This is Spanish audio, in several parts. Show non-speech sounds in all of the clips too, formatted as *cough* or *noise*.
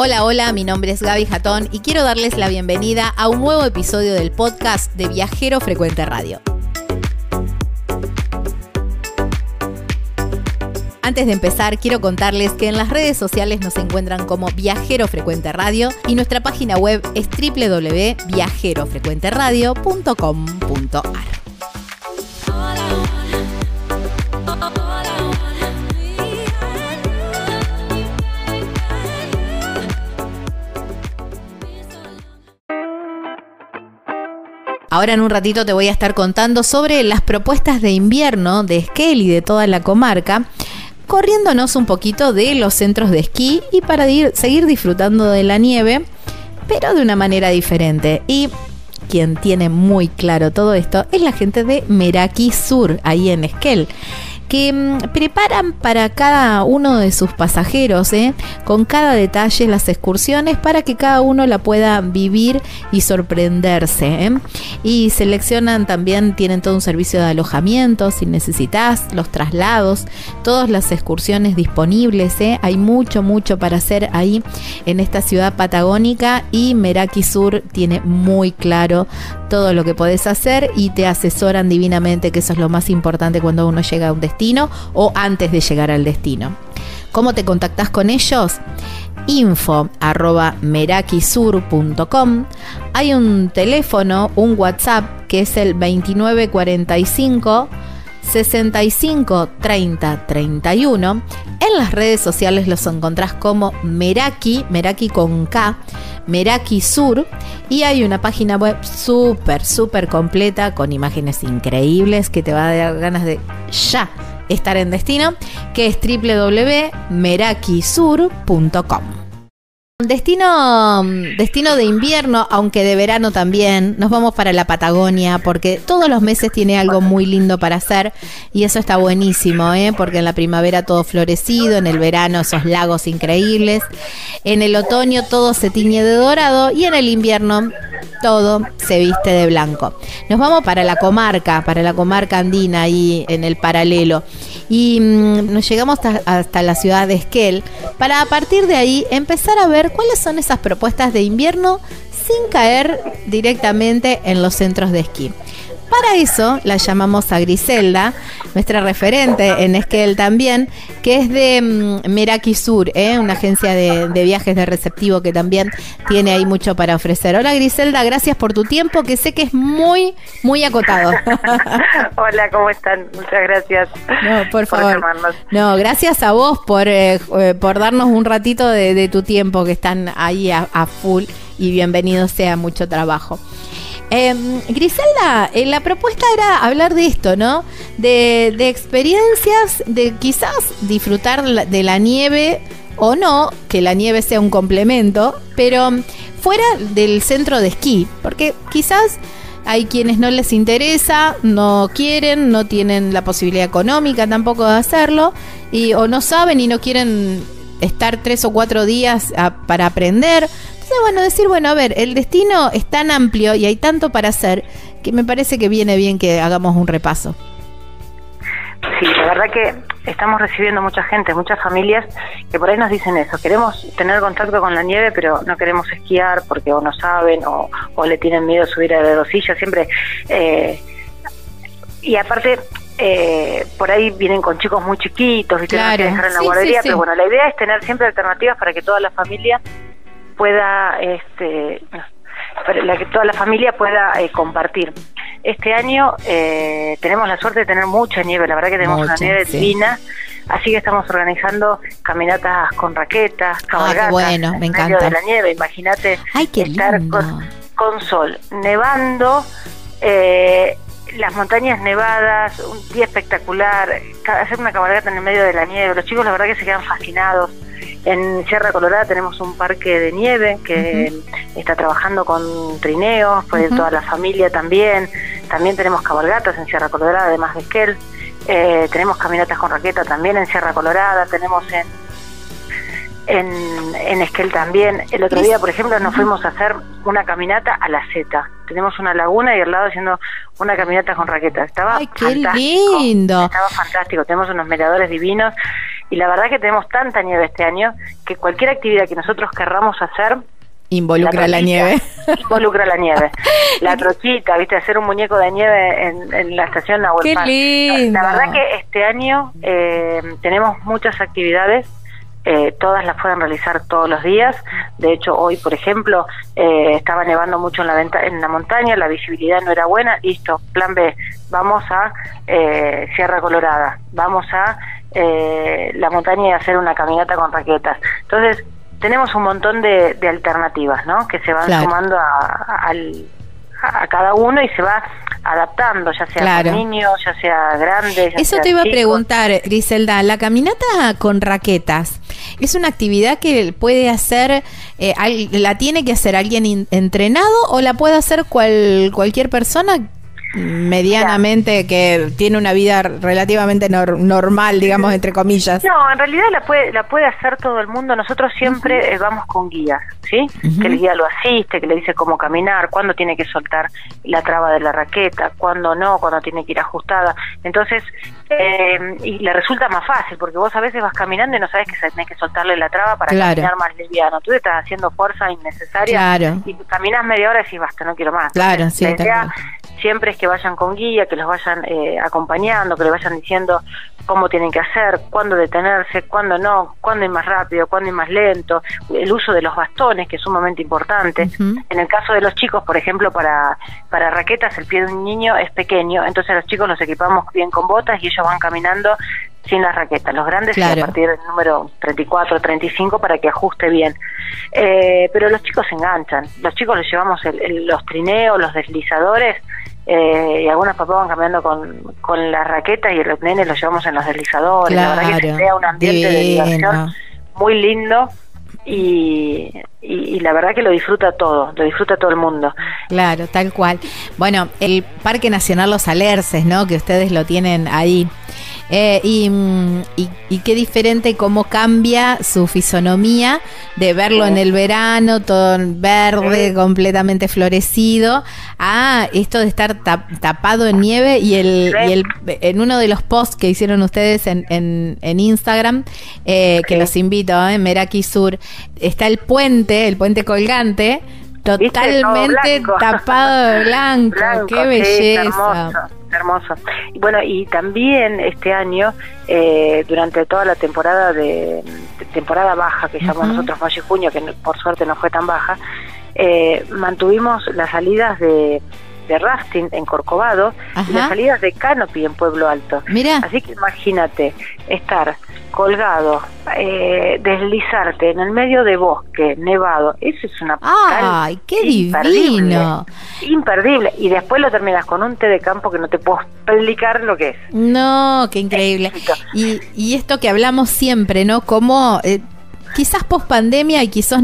Hola, hola, mi nombre es Gaby Jatón y quiero darles la bienvenida a un nuevo episodio del podcast de Viajero Frecuente Radio. Antes de empezar, quiero contarles que en las redes sociales nos encuentran como Viajero Frecuente Radio y nuestra página web es www.viajerofrecuenteradio.com.ar. Ahora en un ratito te voy a estar contando sobre las propuestas de invierno de Esquel y de toda la comarca, corriéndonos un poquito de los centros de esquí y para seguir disfrutando de la nieve, pero de una manera diferente. Y quien tiene muy claro todo esto es la gente de Meraki Sur, ahí en Esquel que mm, preparan para cada uno de sus pasajeros, ¿eh? con cada detalle las excursiones para que cada uno la pueda vivir y sorprenderse. ¿eh? Y seleccionan también, tienen todo un servicio de alojamiento si necesitas, los traslados, todas las excursiones disponibles. ¿eh? Hay mucho, mucho para hacer ahí en esta ciudad patagónica y Meraki Sur tiene muy claro todo lo que podés hacer y te asesoran divinamente, que eso es lo más importante cuando uno llega a un destino o antes de llegar al destino. ¿Cómo te contactas con ellos? info arroba merakisur.com hay un teléfono, un WhatsApp que es el 2945 65 30 31. En las redes sociales los encontrás como Meraki, Meraki con K, Meraki Sur. Y hay una página web súper, súper completa con imágenes increíbles que te va a dar ganas de ya estar en destino, que es www.merakisur.com. Destino, destino de invierno, aunque de verano también. Nos vamos para la Patagonia porque todos los meses tiene algo muy lindo para hacer y eso está buenísimo, ¿eh? porque en la primavera todo florecido, en el verano esos lagos increíbles, en el otoño todo se tiñe de dorado y en el invierno todo se viste de blanco. Nos vamos para la comarca, para la comarca andina ahí en el paralelo y mm, nos llegamos hasta, la ciudad de Esquel para a partir de ahí empezar a ver cuáles son esas propuestas de invierno sin caer directamente en los centros de esquí. Para eso la llamamos a Griselda, nuestra referente en Esquel también, que es de mm, Meraki Sur, ¿eh? una agencia de, viajes de receptivo que también tiene ahí mucho para ofrecer. Hola Griselda, gracias por tu tiempo, que sé que es muy, muy acotado. *laughs* Hola, ¿cómo están? Muchas gracias. No, por favor. no, gracias a vos por, eh, eh, por darnos un ratito de, tu tiempo que están ahí a, a full y bienvenido sea mucho trabajo. Eh, Griselda, eh, la propuesta era hablar de esto, ¿no? De, experiencias, de quizás disfrutar de la nieve o no, que la nieve sea un complemento, pero fuera del centro de esquí, porque quizás hay quienes no les interesa, no quieren, no tienen la posibilidad económica tampoco de hacerlo, y, o no saben y no quieren estar tres o cuatro días para aprender bueno, decir, bueno, a ver, el destino es tan amplio y hay tanto para hacer que me parece que viene bien que hagamos un repaso. Sí, la verdad que estamos recibiendo mucha gente, muchas familias que por ahí nos dicen eso, queremos tener contacto con la nieve, pero no queremos esquiar porque o no saben o, le tienen miedo subir a la dosilla, siempre... Eh, y aparte, eh, por ahí vienen con chicos muy chiquitos, y tienen que dejar en la guardería, pero bueno, la idea es tener siempre alternativas para que toda la familia pueda, este, la que toda la familia pueda eh, compartir. Este año eh, tenemos la suerte de tener mucha nieve, la verdad que tenemos una nieve divina, así que estamos organizando caminatas con raquetas, ah, cabalgatas bueno, me encanta. de la nieve, imagínate estar con, sol, nevando, eh, las montañas nevadas, un día espectacular, hacer una cabalgata en el medio de la nieve, los chicos la verdad que se quedan fascinados en Sierra Colorada tenemos un parque de nieve que está trabajando con trineos, puede toda la familia también. También tenemos cabalgatas en Sierra Colorada, además de Esquel. Eh, tenemos caminatas con raqueta también en Sierra Colorada. Tenemos en, en, en Esquel también. El otro día, por ejemplo, nos fuimos a hacer una caminata a la Z. Tenemos una laguna y al lado haciendo una caminata con raqueta. Estaba ¡Ay, qué lindo! Estaba fantástico. Tenemos unos miradores divinos y la verdad que tenemos tanta nieve este año que cualquier actividad que nosotros querramos hacer Involucra la, nieve. *laughs* Involucra la nieve. La *laughs* trochita, viste, hacer un muñeco de nieve en, la estación Nahuel Qué lindo. La verdad que este año eh, tenemos muchas actividades. Eh, todas las pueden realizar todos los días. De hecho, hoy, por ejemplo, eh, estaba nevando mucho en la, en la montaña, la visibilidad no era buena. Listo, plan B, vamos a Sierra Colorada, vamos a la montaña y hacer una caminata con raquetas. Entonces, tenemos un montón de, alternativas, ¿no? Que se van sumando a, a, cada uno y se va adaptando, ya sea niños, ya sea grandes. Eso te iba a preguntar, Griselda, la caminata con raquetas. ¿Es una actividad que puede hacer, eh, la tiene que hacer alguien entrenado o la puede hacer cual, cualquier persona medianamente que tiene una vida relativamente normal, digamos, entre comillas. No, en realidad la puede, la puede hacer todo el mundo. Nosotros siempre eh, vamos con guías, ¿sí? Que el guía lo asiste, que le dice cómo caminar, cuándo tiene que soltar la traba de la raqueta, cuándo no, cuándo tiene que ir ajustada. Entonces, eh, y le resulta más fácil, porque vos a veces vas caminando y no sabes que tenés que soltarle la traba para caminar más liviano. Tú estás haciendo fuerza innecesaria y caminas media hora y decís, basta, no quiero más. Claro, sí, siempre es que vayan con guía, que los vayan eh, acompañando, que le vayan diciendo cómo tienen que hacer, cuándo detenerse, cuándo no, cuándo ir más rápido, cuándo ir más lento, el uso de los bastones, que es sumamente importante. En el caso de los chicos, por ejemplo, para, para raquetas, el pie de un niño es pequeño, entonces los chicos los equipamos bien con botas y ellos van caminando sin las raquetas. Los grandes a partir del número 34, 35 para que ajuste bien. Eh, pero los chicos se enganchan. Los chicos les llevamos los trineos, los deslizadores eh, y algunos papás van cambiando con, con las raquetas y los nenes los llevamos en los deslizadores. la verdad que se crea un ambiente de diversión muy lindo. Y, y, la verdad que lo disfruta todo, lo disfruta todo el mundo. Claro, tal cual. Bueno, el Parque Nacional Los Alerces, ¿no? Que ustedes lo tienen ahí eh, y, qué diferente cómo cambia su fisonomía de verlo en el verano, todo verde, completamente florecido, a esto de estar tapado en nieve y el, y el en uno de los posts que hicieron ustedes en, en, Instagram, eh, que los invito, en eh, Meraki Sur, está el puente, el puente colgante, totalmente *laughs* tapado de blanco. qué belleza hermoso. Y bueno, y también este año, eh, durante toda la temporada de, temporada baja que llamamos nosotros mayo y junio, que por suerte no fue tan baja, eh, mantuvimos las salidas de, de rafting en Corcovado y las salidas de canopy en Pueblo Alto. Mira. Así que imagínate estar colgado, eh, deslizarte en el medio de bosque, nevado, eso es una ¡Ay, qué divino! Imperdible. Y después lo terminas con un té de campo que no te puedo explicar lo que es. No, qué increíble. Y, y esto que hablamos siempre, ¿no? Como... Eh, quizás post pandemia y quizás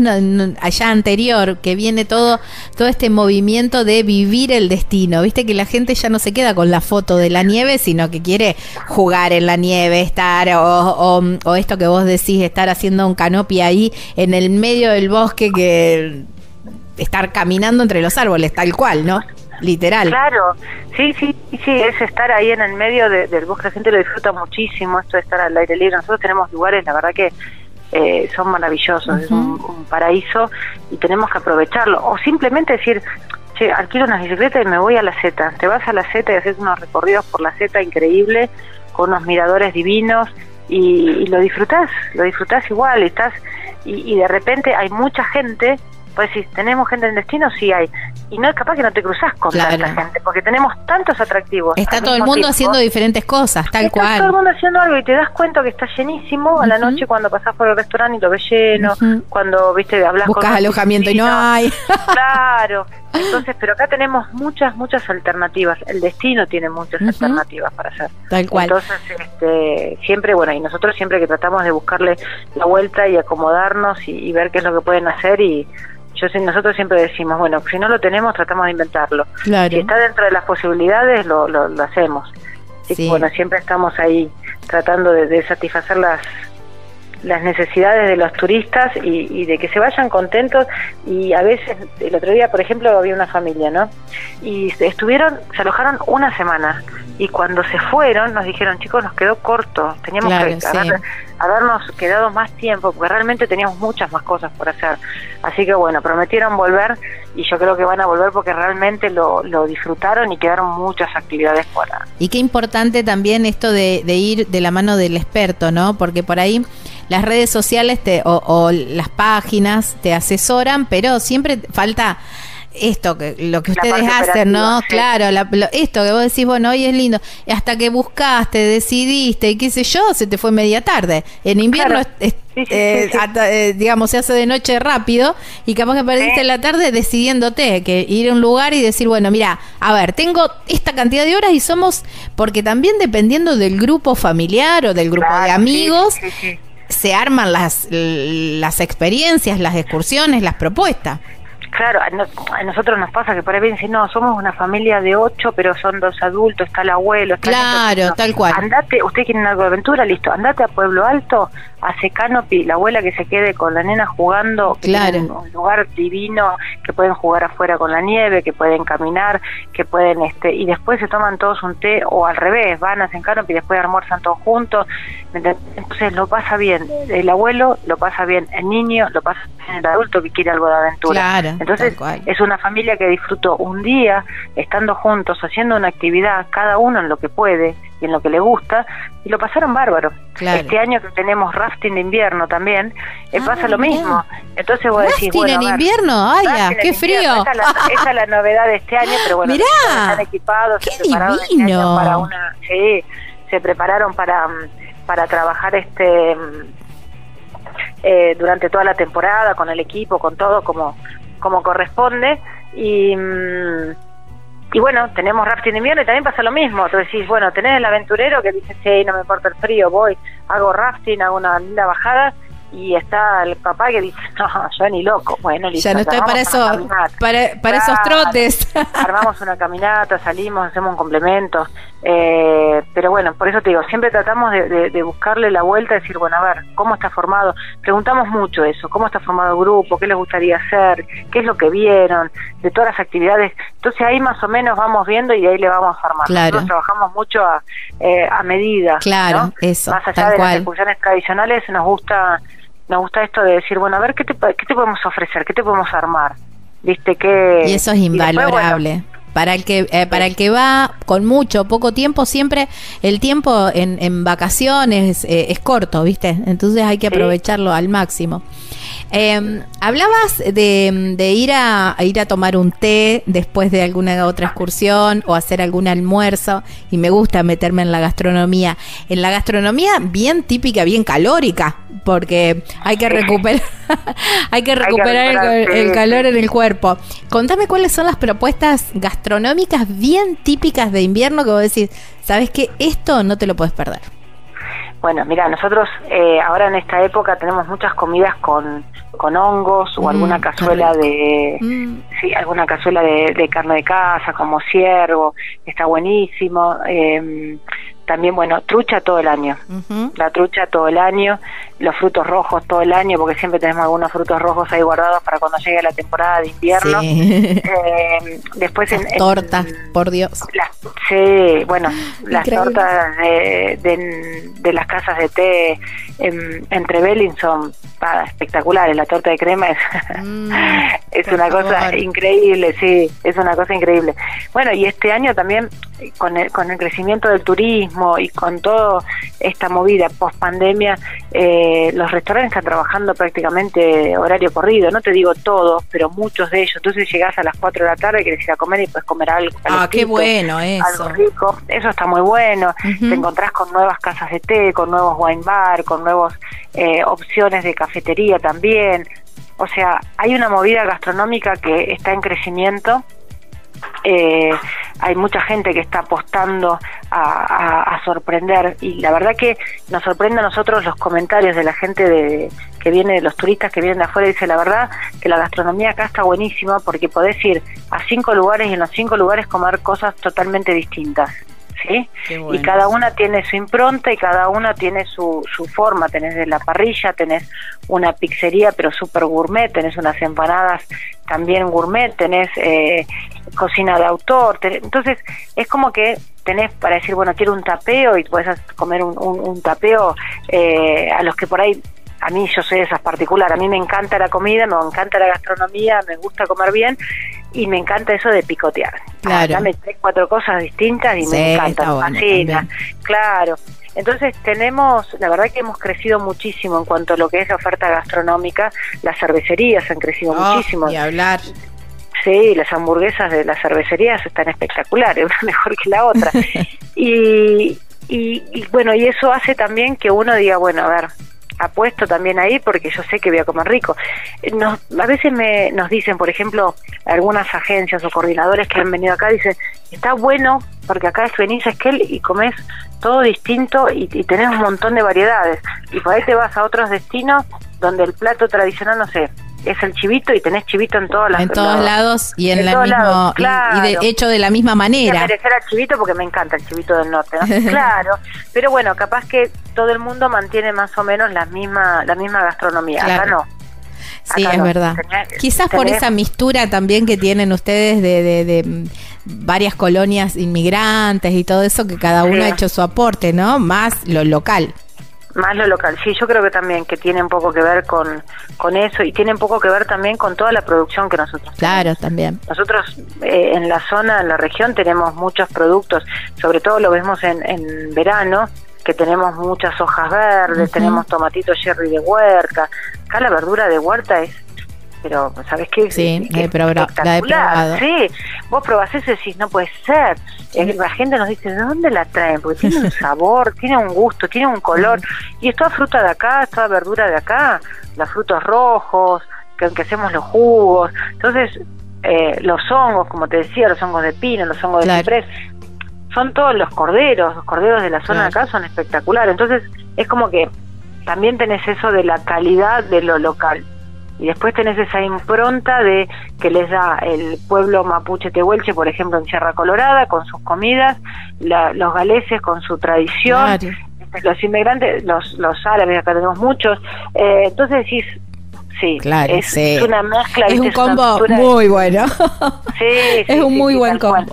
allá anterior, que viene todo, todo este movimiento de vivir el destino. Viste que la gente ya no se queda con la foto de la nieve, sino que quiere jugar en la nieve, estar, o, o, esto que vos decís, estar haciendo un canopy ahí en el medio del bosque, que estar caminando entre los árboles, tal cual, ¿no? Literal. Claro, sí, sí, sí, es estar ahí en el medio del bosque, la gente lo disfruta muchísimo, esto de estar al aire libre. Nosotros tenemos lugares, la verdad que eh, son maravillosos, es un, paraíso y tenemos que aprovecharlo. O simplemente decir, che, alquilo una bicicleta y me voy a la Z. Te vas a la Z y haces unos recorridos por la Z increíble, con unos miradores divinos y, lo disfrutás, lo disfrutás igual, estás y, y de repente hay mucha gente pues si ¿tenemos gente en destino? Sí hay. Y no es capaz que no te cruzas con tanta gente, porque tenemos tantos atractivos. Está todo el mundo haciendo diferentes cosas, tal Está cual. todo el mundo haciendo algo y te das cuenta que está llenísimo a la noche cuando pasás por el restaurante y lo ves lleno, cuando, viste, hablas Buscas alojamiento y no hay. *laughs* claro. *laughs* Entonces, pero acá tenemos muchas, muchas alternativas. El destino tiene muchas alternativas para hacer. Tal cual. Entonces, este, siempre, bueno, y nosotros siempre que tratamos de buscarle la vuelta y acomodarnos y ver qué es lo que pueden hacer y yo nosotros siempre decimos, bueno, si no lo tenemos, tratamos de inventarlo. Si está dentro de las posibilidades, lo, lo, hacemos. Y bueno, siempre estamos ahí tratando de, satisfacer las las necesidades de los turistas y, de que se vayan contentos. Y a veces el otro día por ejemplo había una familia no y estuvieron se alojaron una semana y cuando se fueron nos dijeron, chicos, nos quedó corto, teníamos que habernos quedado más tiempo, porque realmente teníamos muchas más cosas por hacer. Así que bueno, prometieron volver y yo creo que van a volver porque realmente lo, lo disfrutaron y quedaron muchas actividades fuera. Y qué importante también esto de, de ir de la mano del experto, ¿no? Porque por ahí las redes sociales te, o, o las páginas te asesoran, pero siempre falta esto que lo que ustedes hacen, ¿no? Claro, esto que vos decís, bueno, hoy es lindo, hasta que buscaste, decidiste y qué sé yo, se te fue media tarde. En invierno eh, eh, digamos, se hace de noche rápido y capaz que perdiste la tarde decidiéndote que ir a un lugar y decir, bueno, mira, a ver, tengo esta cantidad de horas y somos, porque también dependiendo del grupo familiar o del grupo de amigos, se arman las, las experiencias, las excursiones, las propuestas. Claro, a, nosotros nos pasa que por ahí dicen, no, somos una familia de ocho, pero son dos adultos, está el abuelo. Está claro, tal cual. Andate, usted quiere algo de aventura, listo, andate a Pueblo Alto, hace canopy, la abuela que se quede con la nena jugando, claro. un lugar divino, que pueden jugar afuera con la nieve, que pueden caminar, que pueden, este, y después se toman todos un té, o al revés, van, hacen canopy después almuerzan todos juntos, entonces lo pasa bien, el abuelo lo pasa bien, el niño lo pasa bien, el adulto que quiere algo de aventura. Claro, entonces es una familia que disfrutó un día estando juntos, haciendo una actividad, cada uno en lo que puede, y en lo que le gusta, y lo pasaron bárbaro. Este año que tenemos rafting de invierno también, eh, ah, pasa lo mismo. Entonces vos decís, bueno, en invierno? ¡Ay, qué frío! Esa es, la, novedad de este año, pero bueno, están equipados, se prepararon este para una... Sí, se prepararon para, para trabajar este... Eh, durante toda la temporada con el equipo, con todo como como corresponde y mm, y bueno, tenemos rafting de invierno y también pasa lo mismo. Tú decís, bueno, tenés el aventurero que dice, sí, no me importa el frío, voy, hago rafting, hago una linda bajada y está el papá que dice, *laughs* no, yo ni loco. Bueno, listo, ya no estoy para eso, para, para esos trotes. *laughs* Armamos una caminata, salimos, hacemos un complemento. Eh, pero bueno, por eso te digo, siempre tratamos de, buscarle la vuelta, decir, bueno, a ver, ¿cómo está formado? Preguntamos mucho eso, ¿cómo está formado el grupo? ¿Qué les gustaría hacer? ¿Qué es lo que vieron? De todas las actividades. Entonces ahí más o menos vamos viendo y ahí le vamos a armar. Claro. Nosotros trabajamos mucho a, eh, a medida. Claro, eso. Más allá de las excursiones tradicionales, nos gusta nos gusta esto de decir, bueno, a ver, ¿qué te, qué te podemos ofrecer? ¿Qué te podemos armar? ¿Viste? que Y eso es invalorable. Para el que eh, para el que va con mucho o poco tiempo siempre el tiempo en, en vacaciones eh, es corto viste entonces hay que aprovecharlo al máximo. Eh, hablabas de, de, ir a, ir a tomar un té después de alguna otra excursión o hacer algún almuerzo y me gusta meterme en la gastronomía. En la gastronomía bien típica bien calórica porque hay que recuperar *laughs* hay que recuperar el, calor en el cuerpo. Contame cuáles son las propuestas gastronómicas bien típicas de invierno que vos decís, sabes que esto no te lo puedes perder. Bueno, mira, nosotros eh, ahora en esta época tenemos muchas comidas con, con hongos o mm, alguna cazuela de mm. sí, alguna cazuela de, de, carne de casa como ciervo, está buenísimo. Eh, también, bueno, trucha todo el año. La trucha todo el año, los frutos rojos todo el año, porque siempre tenemos algunos frutos rojos ahí guardados para cuando llegue la temporada de invierno. Eh, después en, tortas, por Dios. sí, bueno, las tortas de, de, las casas de té entre Belling son espectaculares. La torta de crema es, mm, *laughs* es una cosa increíble, sí, es una cosa increíble. Bueno, y este año también, con el, con el crecimiento del turismo, y con toda esta movida post pandemia, eh, los restaurantes están trabajando prácticamente horario corrido, no te digo todos, pero muchos de ellos. Entonces llegás a las 4 de la tarde, quieres ir a comer y puedes comer algo. Ah, qué bueno eso. Algo rico, eso está muy bueno. Te encontrás con nuevas casas de té, con nuevos wine bar, con nuevas eh, opciones de cafetería también. O sea, hay una movida gastronómica que está en crecimiento eh, hay mucha gente que está apostando a, sorprender y la verdad que nos sorprende a nosotros los comentarios de la gente de, que viene, de los turistas que vienen de afuera, dice la verdad que la gastronomía acá está buenísima porque podés ir a cinco lugares y en los cinco lugares comer cosas totalmente distintas. ¿Sí? Y cada una tiene su impronta y cada una tiene su, su forma. Tenés de la parrilla, tenés una pizzería pero súper gourmet, tenés unas empanadas también gourmet, tenés eh, cocina de autor. entonces es como que tenés para decir, bueno, quiero un tapeo y puedes comer un, un, tapeo eh, a los que por ahí a mí yo soy de esas particulares, a mí me encanta la comida, me encanta la gastronomía, me gusta comer bien y me encanta eso de picotear. Claro. Dame tres, cuatro cosas distintas y me encanta, me Claro. Entonces tenemos, la verdad que hemos crecido muchísimo en cuanto a lo que es la oferta gastronómica, las cervecerías han crecido oh, muchísimo. Y hablar. Sí, las hamburguesas de las cervecerías están espectaculares, *laughs* una mejor que la otra. *laughs* y, y, y bueno, y eso hace también que uno diga, bueno, a ver, apuesto también ahí porque yo sé que voy a comer rico. Nos, a veces me, nos dicen, por ejemplo, algunas agencias o coordinadores que han venido acá, dicen, está bueno porque acá venís a Esquel y comes todo distinto y, y tenés un montón de variedades. Y por ahí te vas a otros destinos donde el plato tradicional, no sé, es el chivito y tenés chivito en todas las en todos lados y en, la mismo y, de, hecho de la misma manera. Merecer al chivito porque me encanta el chivito del norte, *laughs* claro. Pero bueno, capaz que todo el mundo mantiene más o menos la misma la misma gastronomía. Acá no. sí, es verdad. Quizás por esa mistura también que tienen ustedes de, de, varias colonias inmigrantes y todo eso, que cada uno ha hecho su aporte, ¿no? Más lo local. Más lo local, sí, yo creo que también que tiene un poco que ver con, con eso y tiene un poco que ver también con toda la producción que nosotros Claro, también. Nosotros eh, en la zona, en la región, tenemos muchos productos, sobre todo lo vemos en, en verano, que tenemos muchas hojas verdes, tenemos tomatitos cherry de huerta. Acá la verdura de huerta es pero ¿sabes qué? Sí, la he probado. Sí, vos probás eso y decís, no puede ser. La gente nos dice, ¿de dónde la traen? Porque tiene un *laughs* sabor, tiene un gusto, tiene un color. Y es toda fruta de acá, es toda verdura de acá, los frutos rojos, que aunque hacemos los jugos. Entonces, eh, los hongos, como te decía, los hongos de pino, los hongos de ciprés, son todos los corderos, los corderos de la zona de acá son espectaculares. Entonces, es como que también tenés eso de la calidad de lo local y después tenés esa impronta de que les da el pueblo mapuche tehuelche, por ejemplo, en Sierra Colorada, con sus comidas, los galeses con su tradición, los inmigrantes, los, los árabes, acá tenemos muchos. Eh, entonces decís, sí, es, una mezcla. Es un combo muy bueno. *laughs* sí, es un muy buen combo.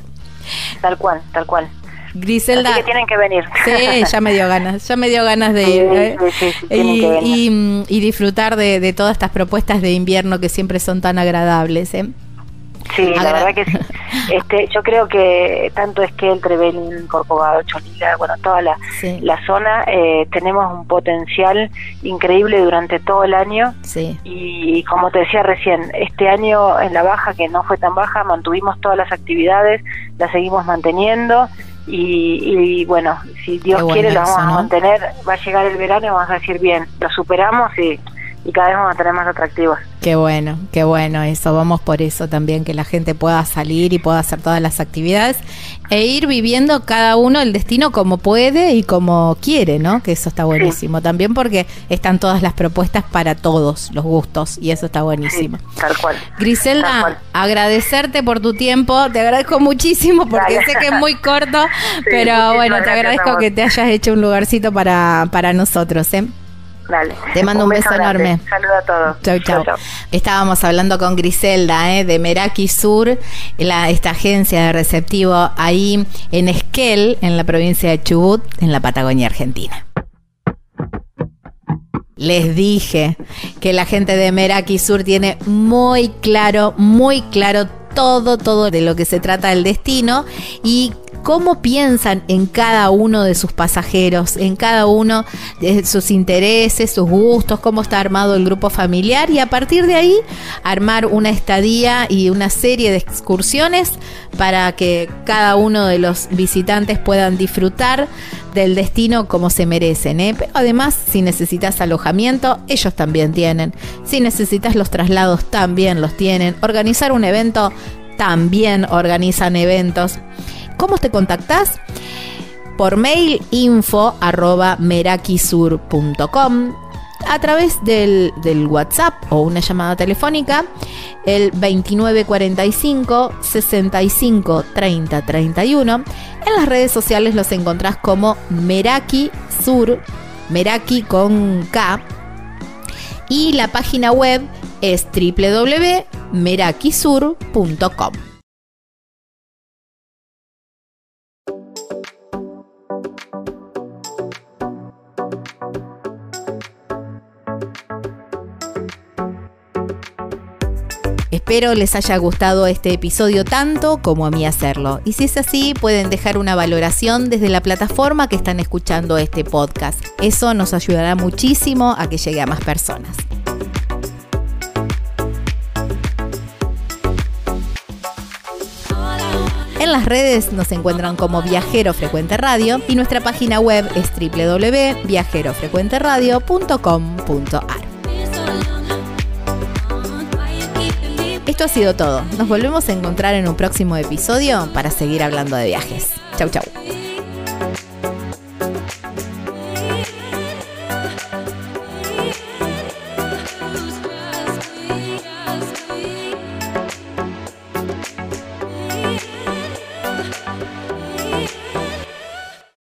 tal cual, tal cual. Griselda. que tienen que venir. Sí, ya me dio ganas, ya me dio ganas de ir. ¿eh? y, disfrutar de, todas estas propuestas de invierno que siempre son tan agradables. ¿eh? Sí, la verdad que sí. *laughs* Este, yo creo que tanto es que el Trevelin, Corcovado, Cholila, bueno, toda la, la zona, eh, tenemos un potencial increíble durante todo el año. Sí. Y, como te decía recién, este año en la baja, que no fue tan baja, mantuvimos todas las actividades, las seguimos manteniendo y, bueno, si Dios quiere lo vamos a mantener, va a llegar el verano y vamos a decir bien, lo superamos y, y cada vez vamos a tener más atractivos. Qué bueno, qué bueno eso. Vamos por eso también, que la gente pueda salir y pueda hacer todas las actividades e ir viviendo cada uno el destino como puede y como quiere, ¿no? Que eso está buenísimo. También porque están todas las propuestas para todos los gustos y eso está buenísimo. tal cual. Griselda, agradecerte por tu tiempo. Te agradezco muchísimo porque sé que es muy corto, *laughs* pero bueno, te agradezco que te hayas hecho un lugarcito para, para nosotros, ¿eh? Te mando un, beso, enorme. Saludos a todos. Chau, chau, Estábamos hablando con Griselda ¿eh? de Meraki Sur, la, esta agencia de receptivo ahí en Esquel, en la provincia de Chubut, en la Patagonia Argentina. Les dije que la gente de Meraki Sur tiene muy claro, muy claro todo, todo de lo que se trata del destino y cómo piensan en cada uno de sus pasajeros, en cada uno de sus intereses, sus gustos, cómo está armado el grupo familiar y a partir de ahí armar una estadía y una serie de excursiones para que cada uno de los visitantes puedan disfrutar del destino como se merecen. ¿eh? Pero además, si necesitas alojamiento, ellos también tienen. Si necesitas los traslados, también los tienen. Organizar un evento, también organizan eventos. ¿Cómo te contactás? Por mail info arroba merakisur.com a través del, del WhatsApp o una llamada telefónica, el 2945 65 30 31. En las redes sociales los encontrás como Meraki Sur, Meraki con K. Y la página web es www.merakisur.com. Espero les haya gustado este episodio tanto como a mí hacerlo. Y si es así, pueden dejar una valoración desde la plataforma que están escuchando este podcast. Eso nos ayudará muchísimo a que llegue a más personas. En las redes nos encuentran como Viajero Frecuente Radio y nuestra página web es www.viajerofrecuenteradio.com.ar. Esto ha sido todo. Nos volvemos a encontrar en un próximo episodio para seguir hablando de viajes. Chau, chau.